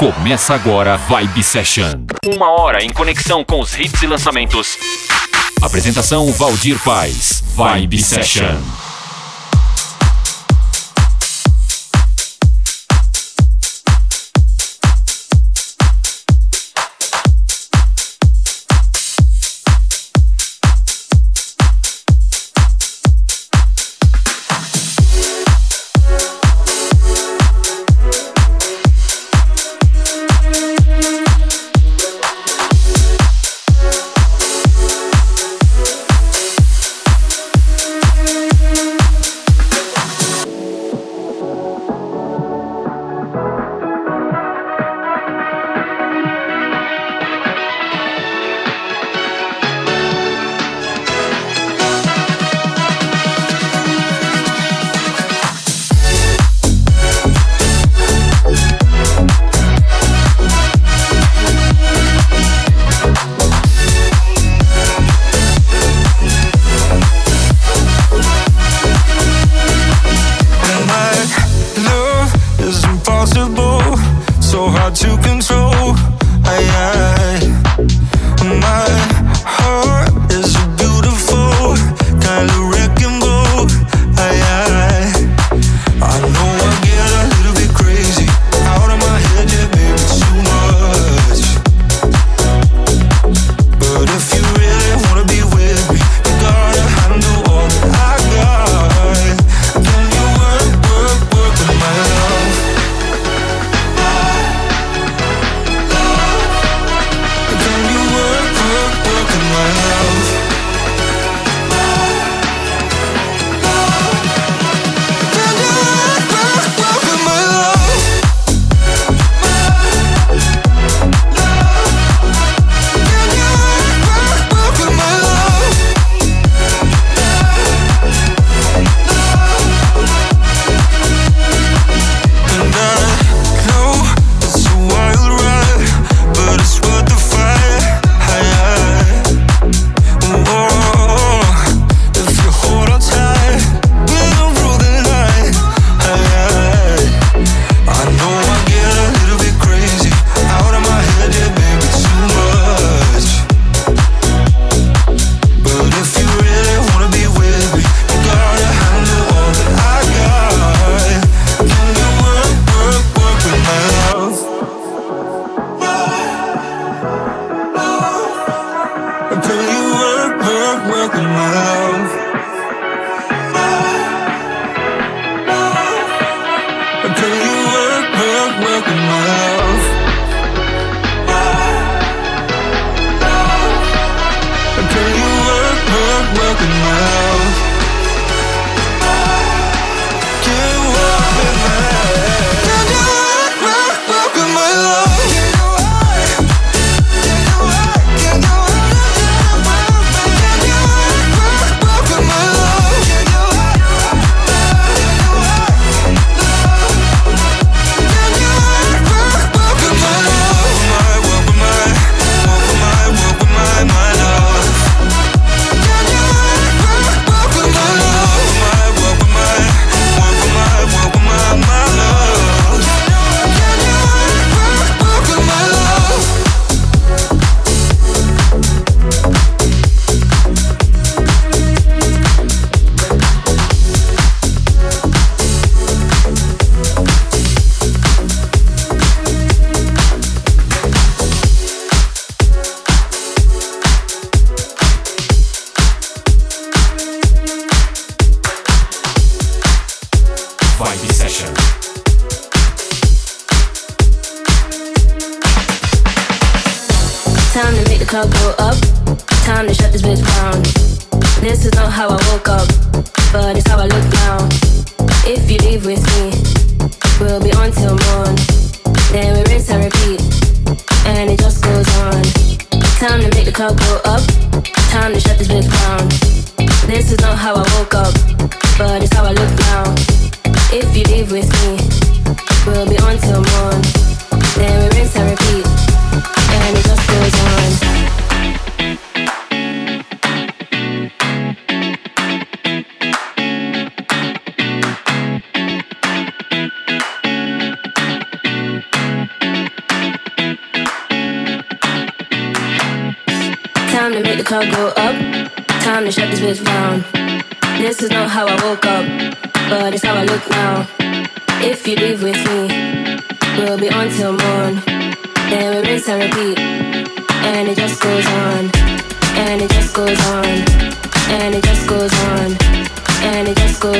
Começa agora Vibe Session. Uma hora em conexão com os hits e lançamentos. Apresentação Valdir Paz. Vibe Session.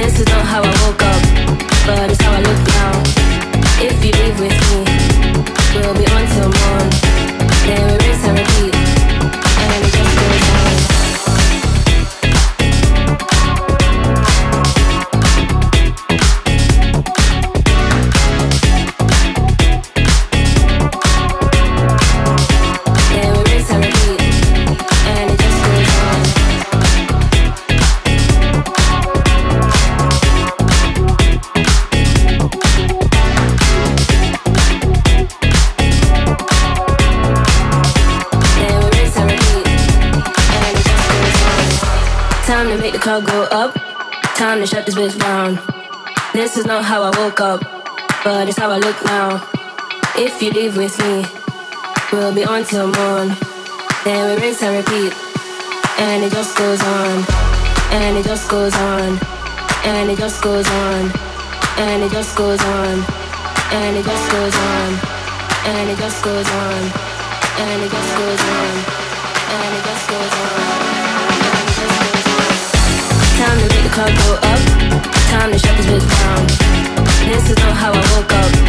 This is not how I woke up, but it's how I look now. If you leave with me, we'll be on till. Shut this bitch down. This is not how I woke up, but it's how I look now. If you leave with me, we'll be on till morn. Then we rinse and repeat, and it just goes on, and it just goes on, and it just goes on, and it just goes on, and it just goes on, and it just goes on, and it just goes on, and it just Club go up. Time to shut this bitch down. This is not how I woke up,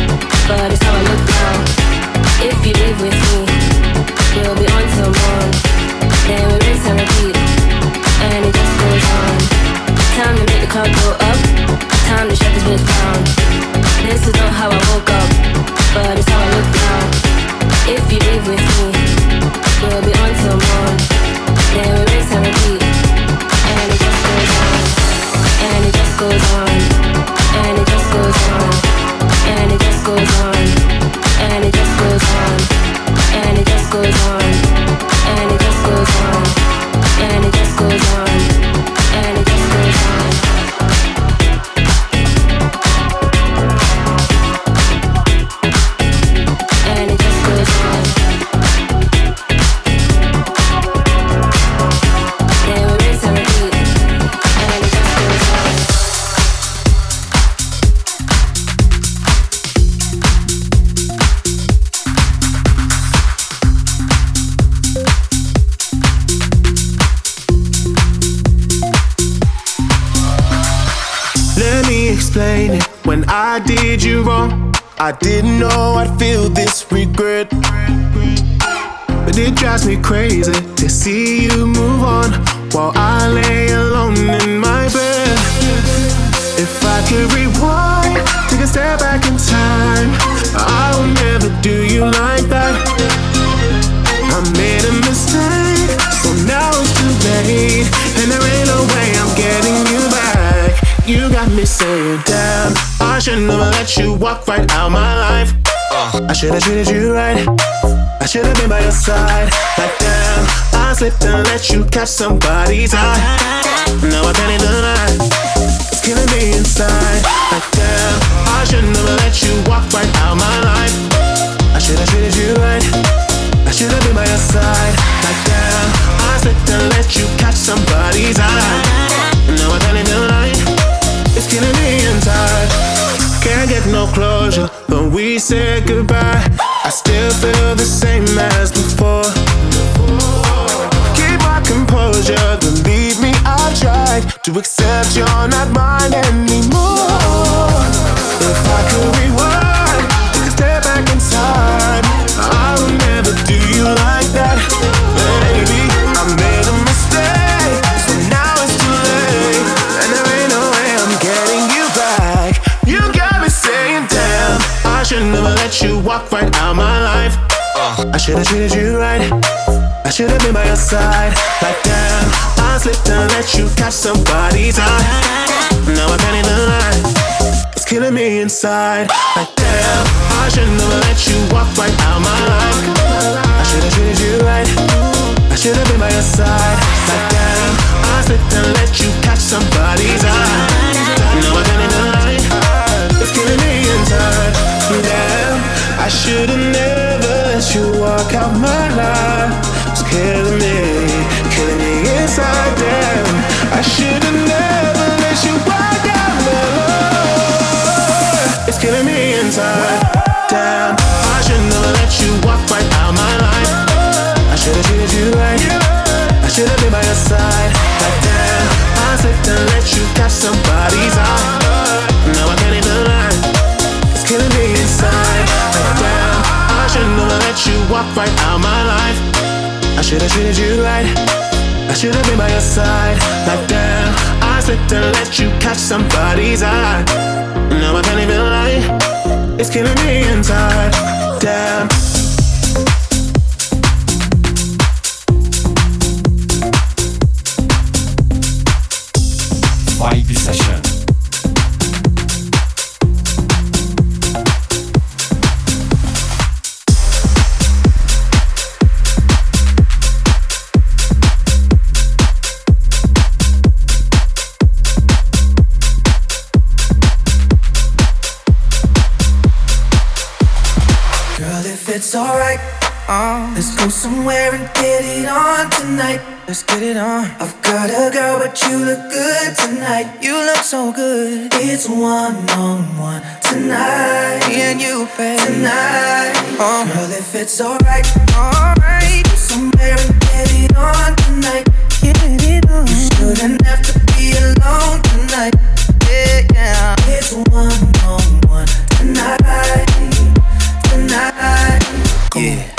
Been by your side. Like damn, I slipped and let you catch somebody's eye. Now I can't lie. It's killing me inside. Like damn, I should never let you walk right out my life. I should have treated you right. I should have been by your side. Like damn, I slipped and let you catch somebody's eye. Now I can't lie. It's killing me inside. Can't get no closure when we said goodbye. I still feel the same as before. Keep my composure, believe me, I've tried to accept you're not mine anymore. Have treated you right. I I should have been by your side. Like damn, I slipped and let you catch somebody's eye. Now I can't even lie. It's killing me inside. Like damn, I should never let you walk right out my life. I should have treated you right. I should have been by your side. Like damn, I slipped and let you catch somebody's eye. Now I can't even lie. It's killing me inside. Damn, I should have never let you walk out my life It's killing me, killing me inside. Damn, I should've never let you walk out my life. It's killing me inside. Damn, I should never let you walk right out my life. I should've treated you right. I should've been by your side. Like damn, I slipped and let you catch somebody's eye. Let you walk right out my life. I should've treated you right. I should've been by your side. Like damn, I slipped and let you catch somebody's eye. Now I can't even lie. It's killing me inside. Damn. Somewhere and get it on tonight. Let's get it on. I've got a girl, but you look good tonight. You look so good. It's one on one tonight. Me and you, babe. Tonight. Uh, girl, if it's alright, alright. Somewhere and get it on tonight. Get it on. You shouldn't have to be alone tonight. Yeah, yeah. It's one on one tonight tonight. Yeah. We know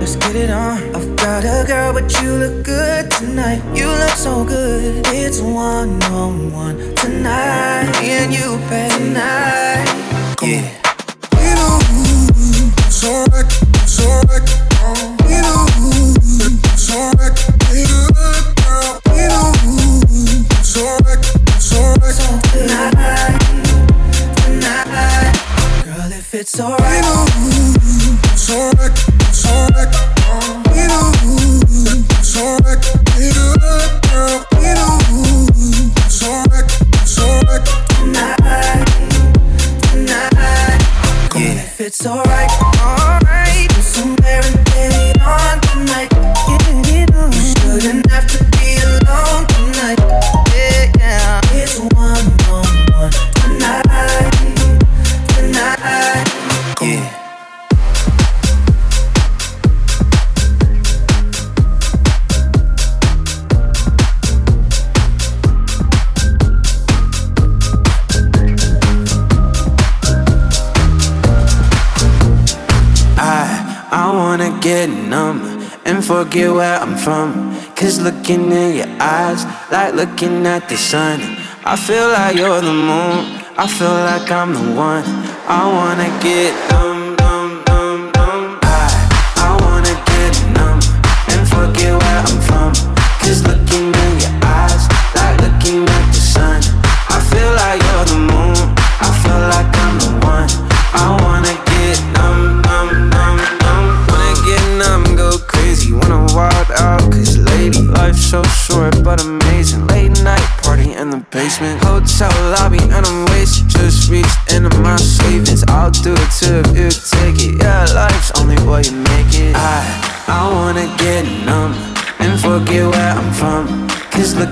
Let's get it on. I've got a girl, but you look good tonight. You look so good. It's one on one tonight. Me and you, babe, tonight. Yeah. We know it's alright, it's alright. We know it's alright. Girl. We know it's alright, it's alright. So tonight girl, if it's alright. Forget where I'm from. Cause looking in your eyes, like looking at the sun. I feel like you're the moon I feel like I'm the one. I wanna get numb,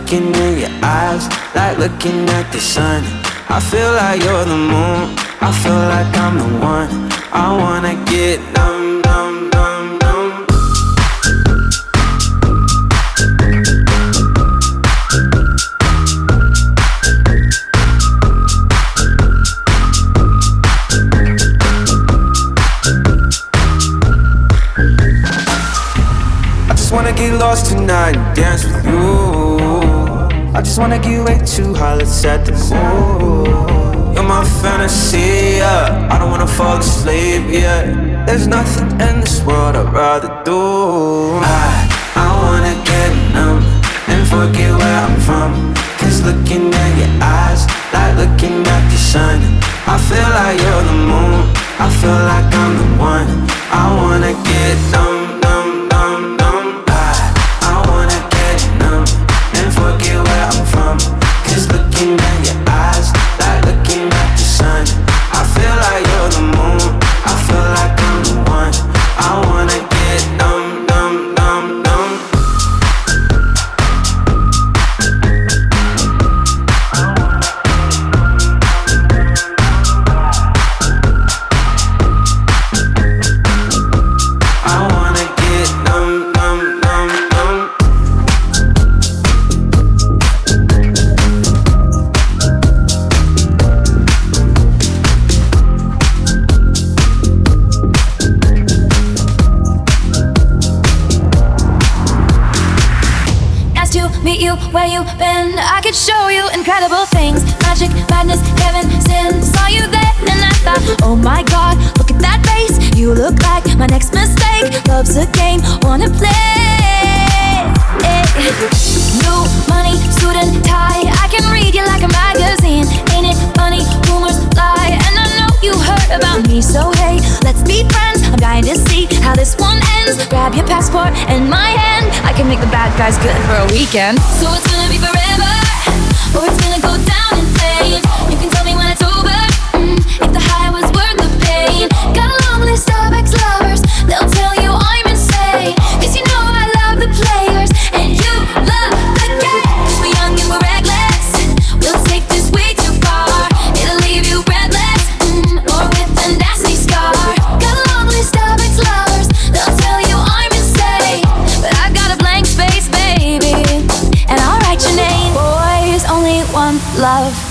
looking in your eyes, like looking at the sun. I feel like you're the moon, I feel like I'm the one. I wanna get numb. I just wanna get way too high, let's set the mood. You're my fantasy, yeah. I don't wanna fall asleep yet. Yeah. There's nothing in this world I'd rather do. I, I wanna get numb and forget where I'm from. Cause looking at your eyes, like looking at the sun. I feel like you're the moon, I feel like I'm the one. I wanna weekend. So it's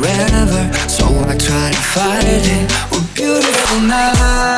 forever. So I try to fight it. We're beautiful now.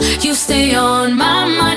You stay on my mind.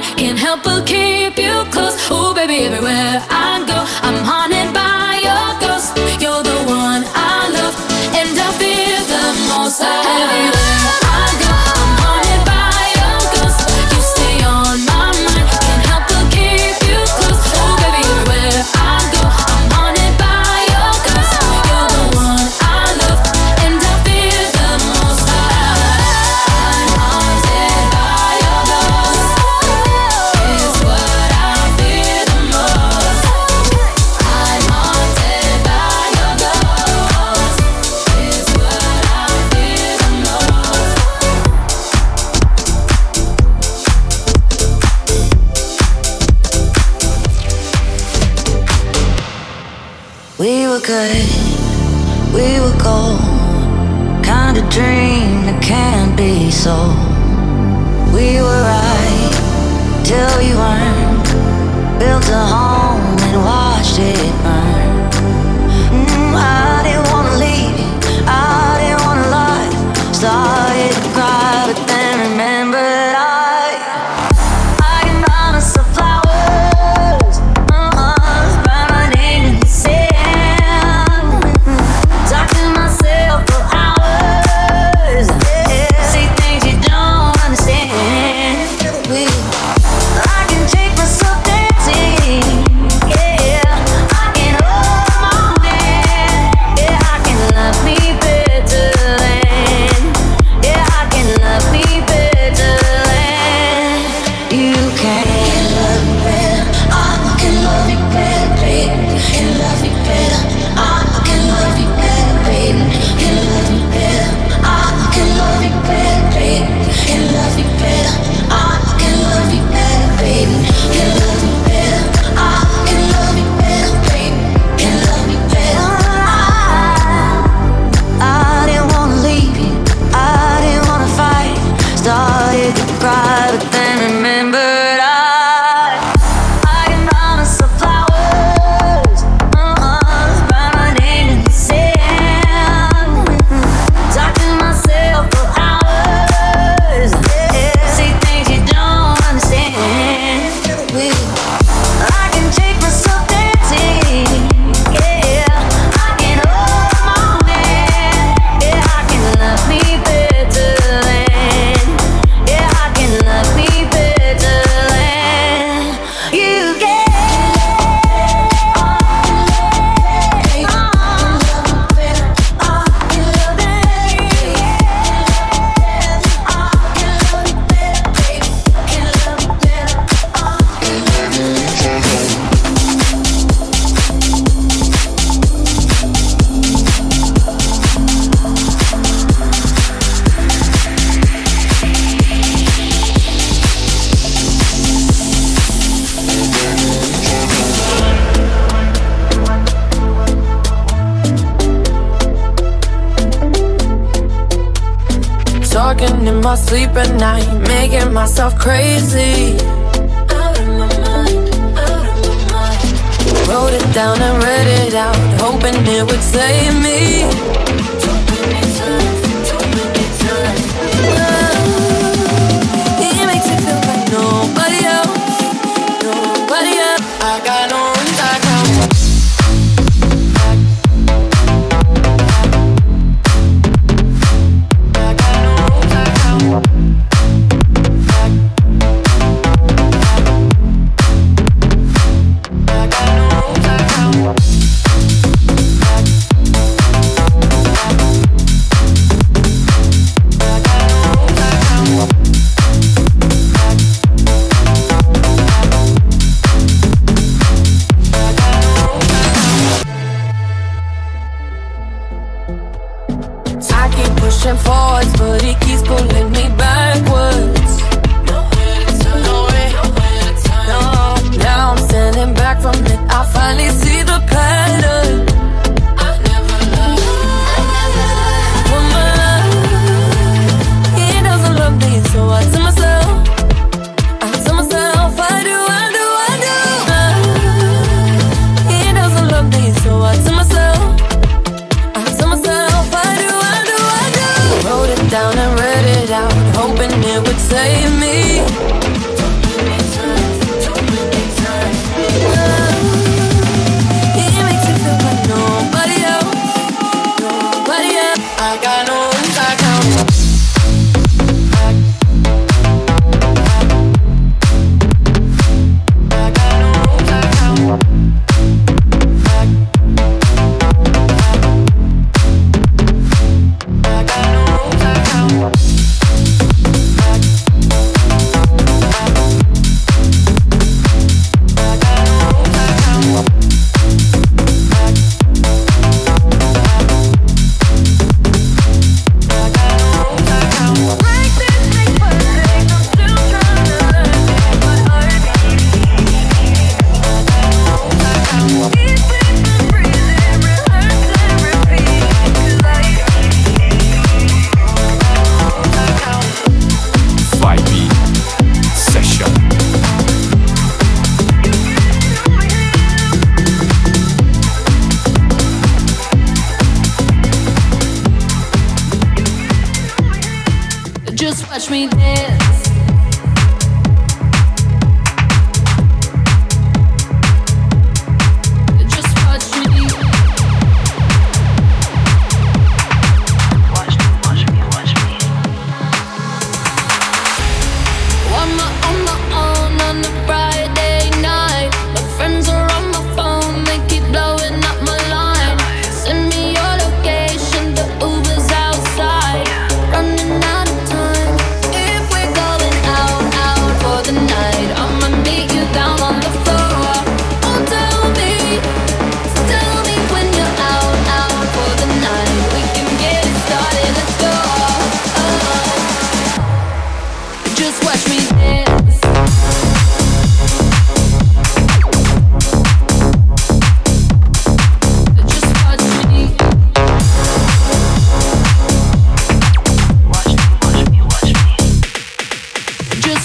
Hoping it would save me.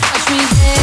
touch me dance.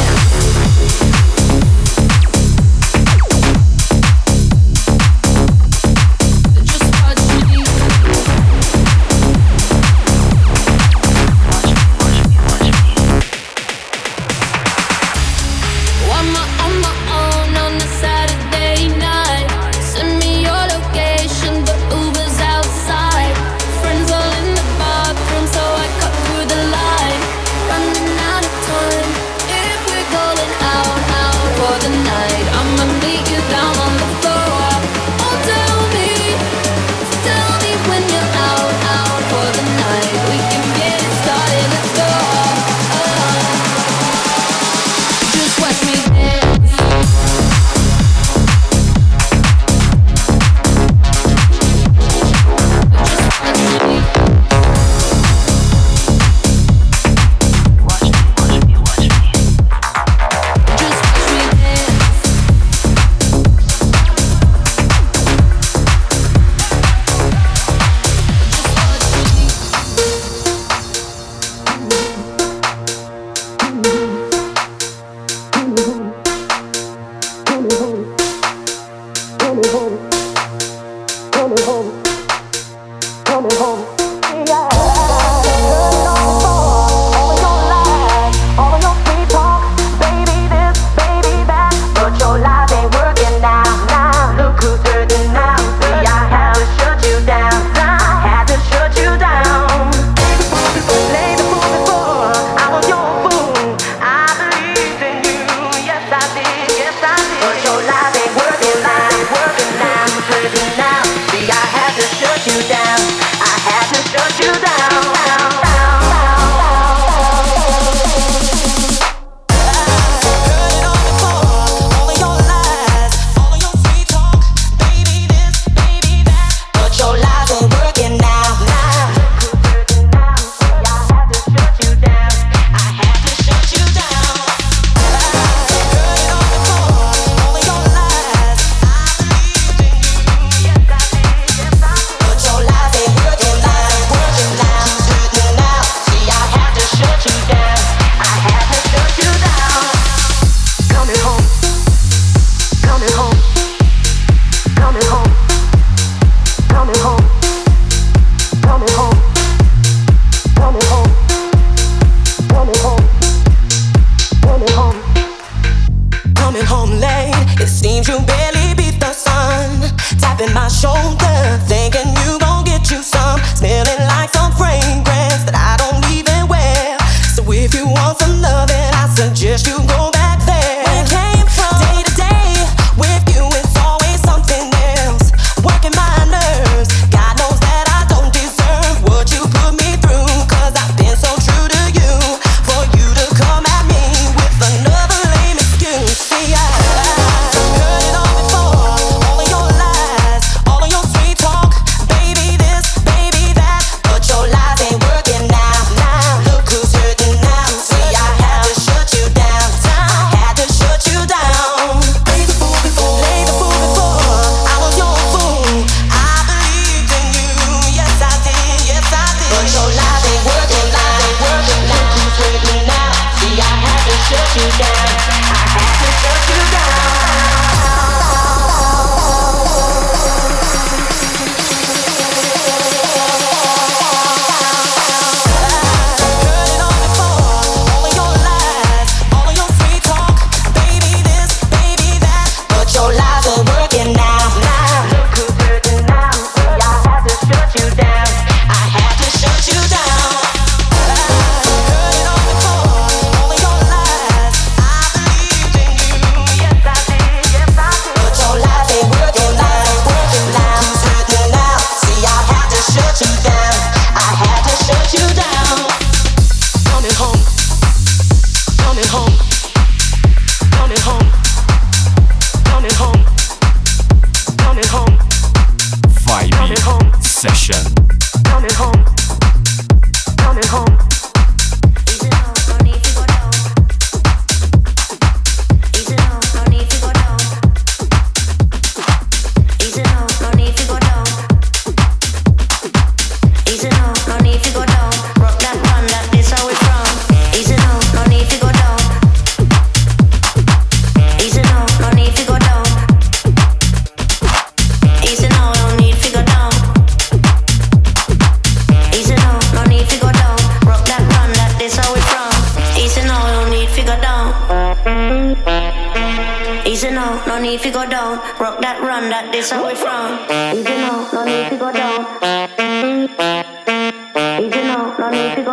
Easy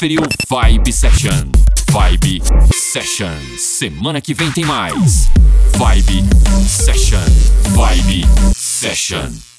conferiu Vibe Session. Vibe Session. Semana que vem tem mais. Vibe Session. Vibe Session.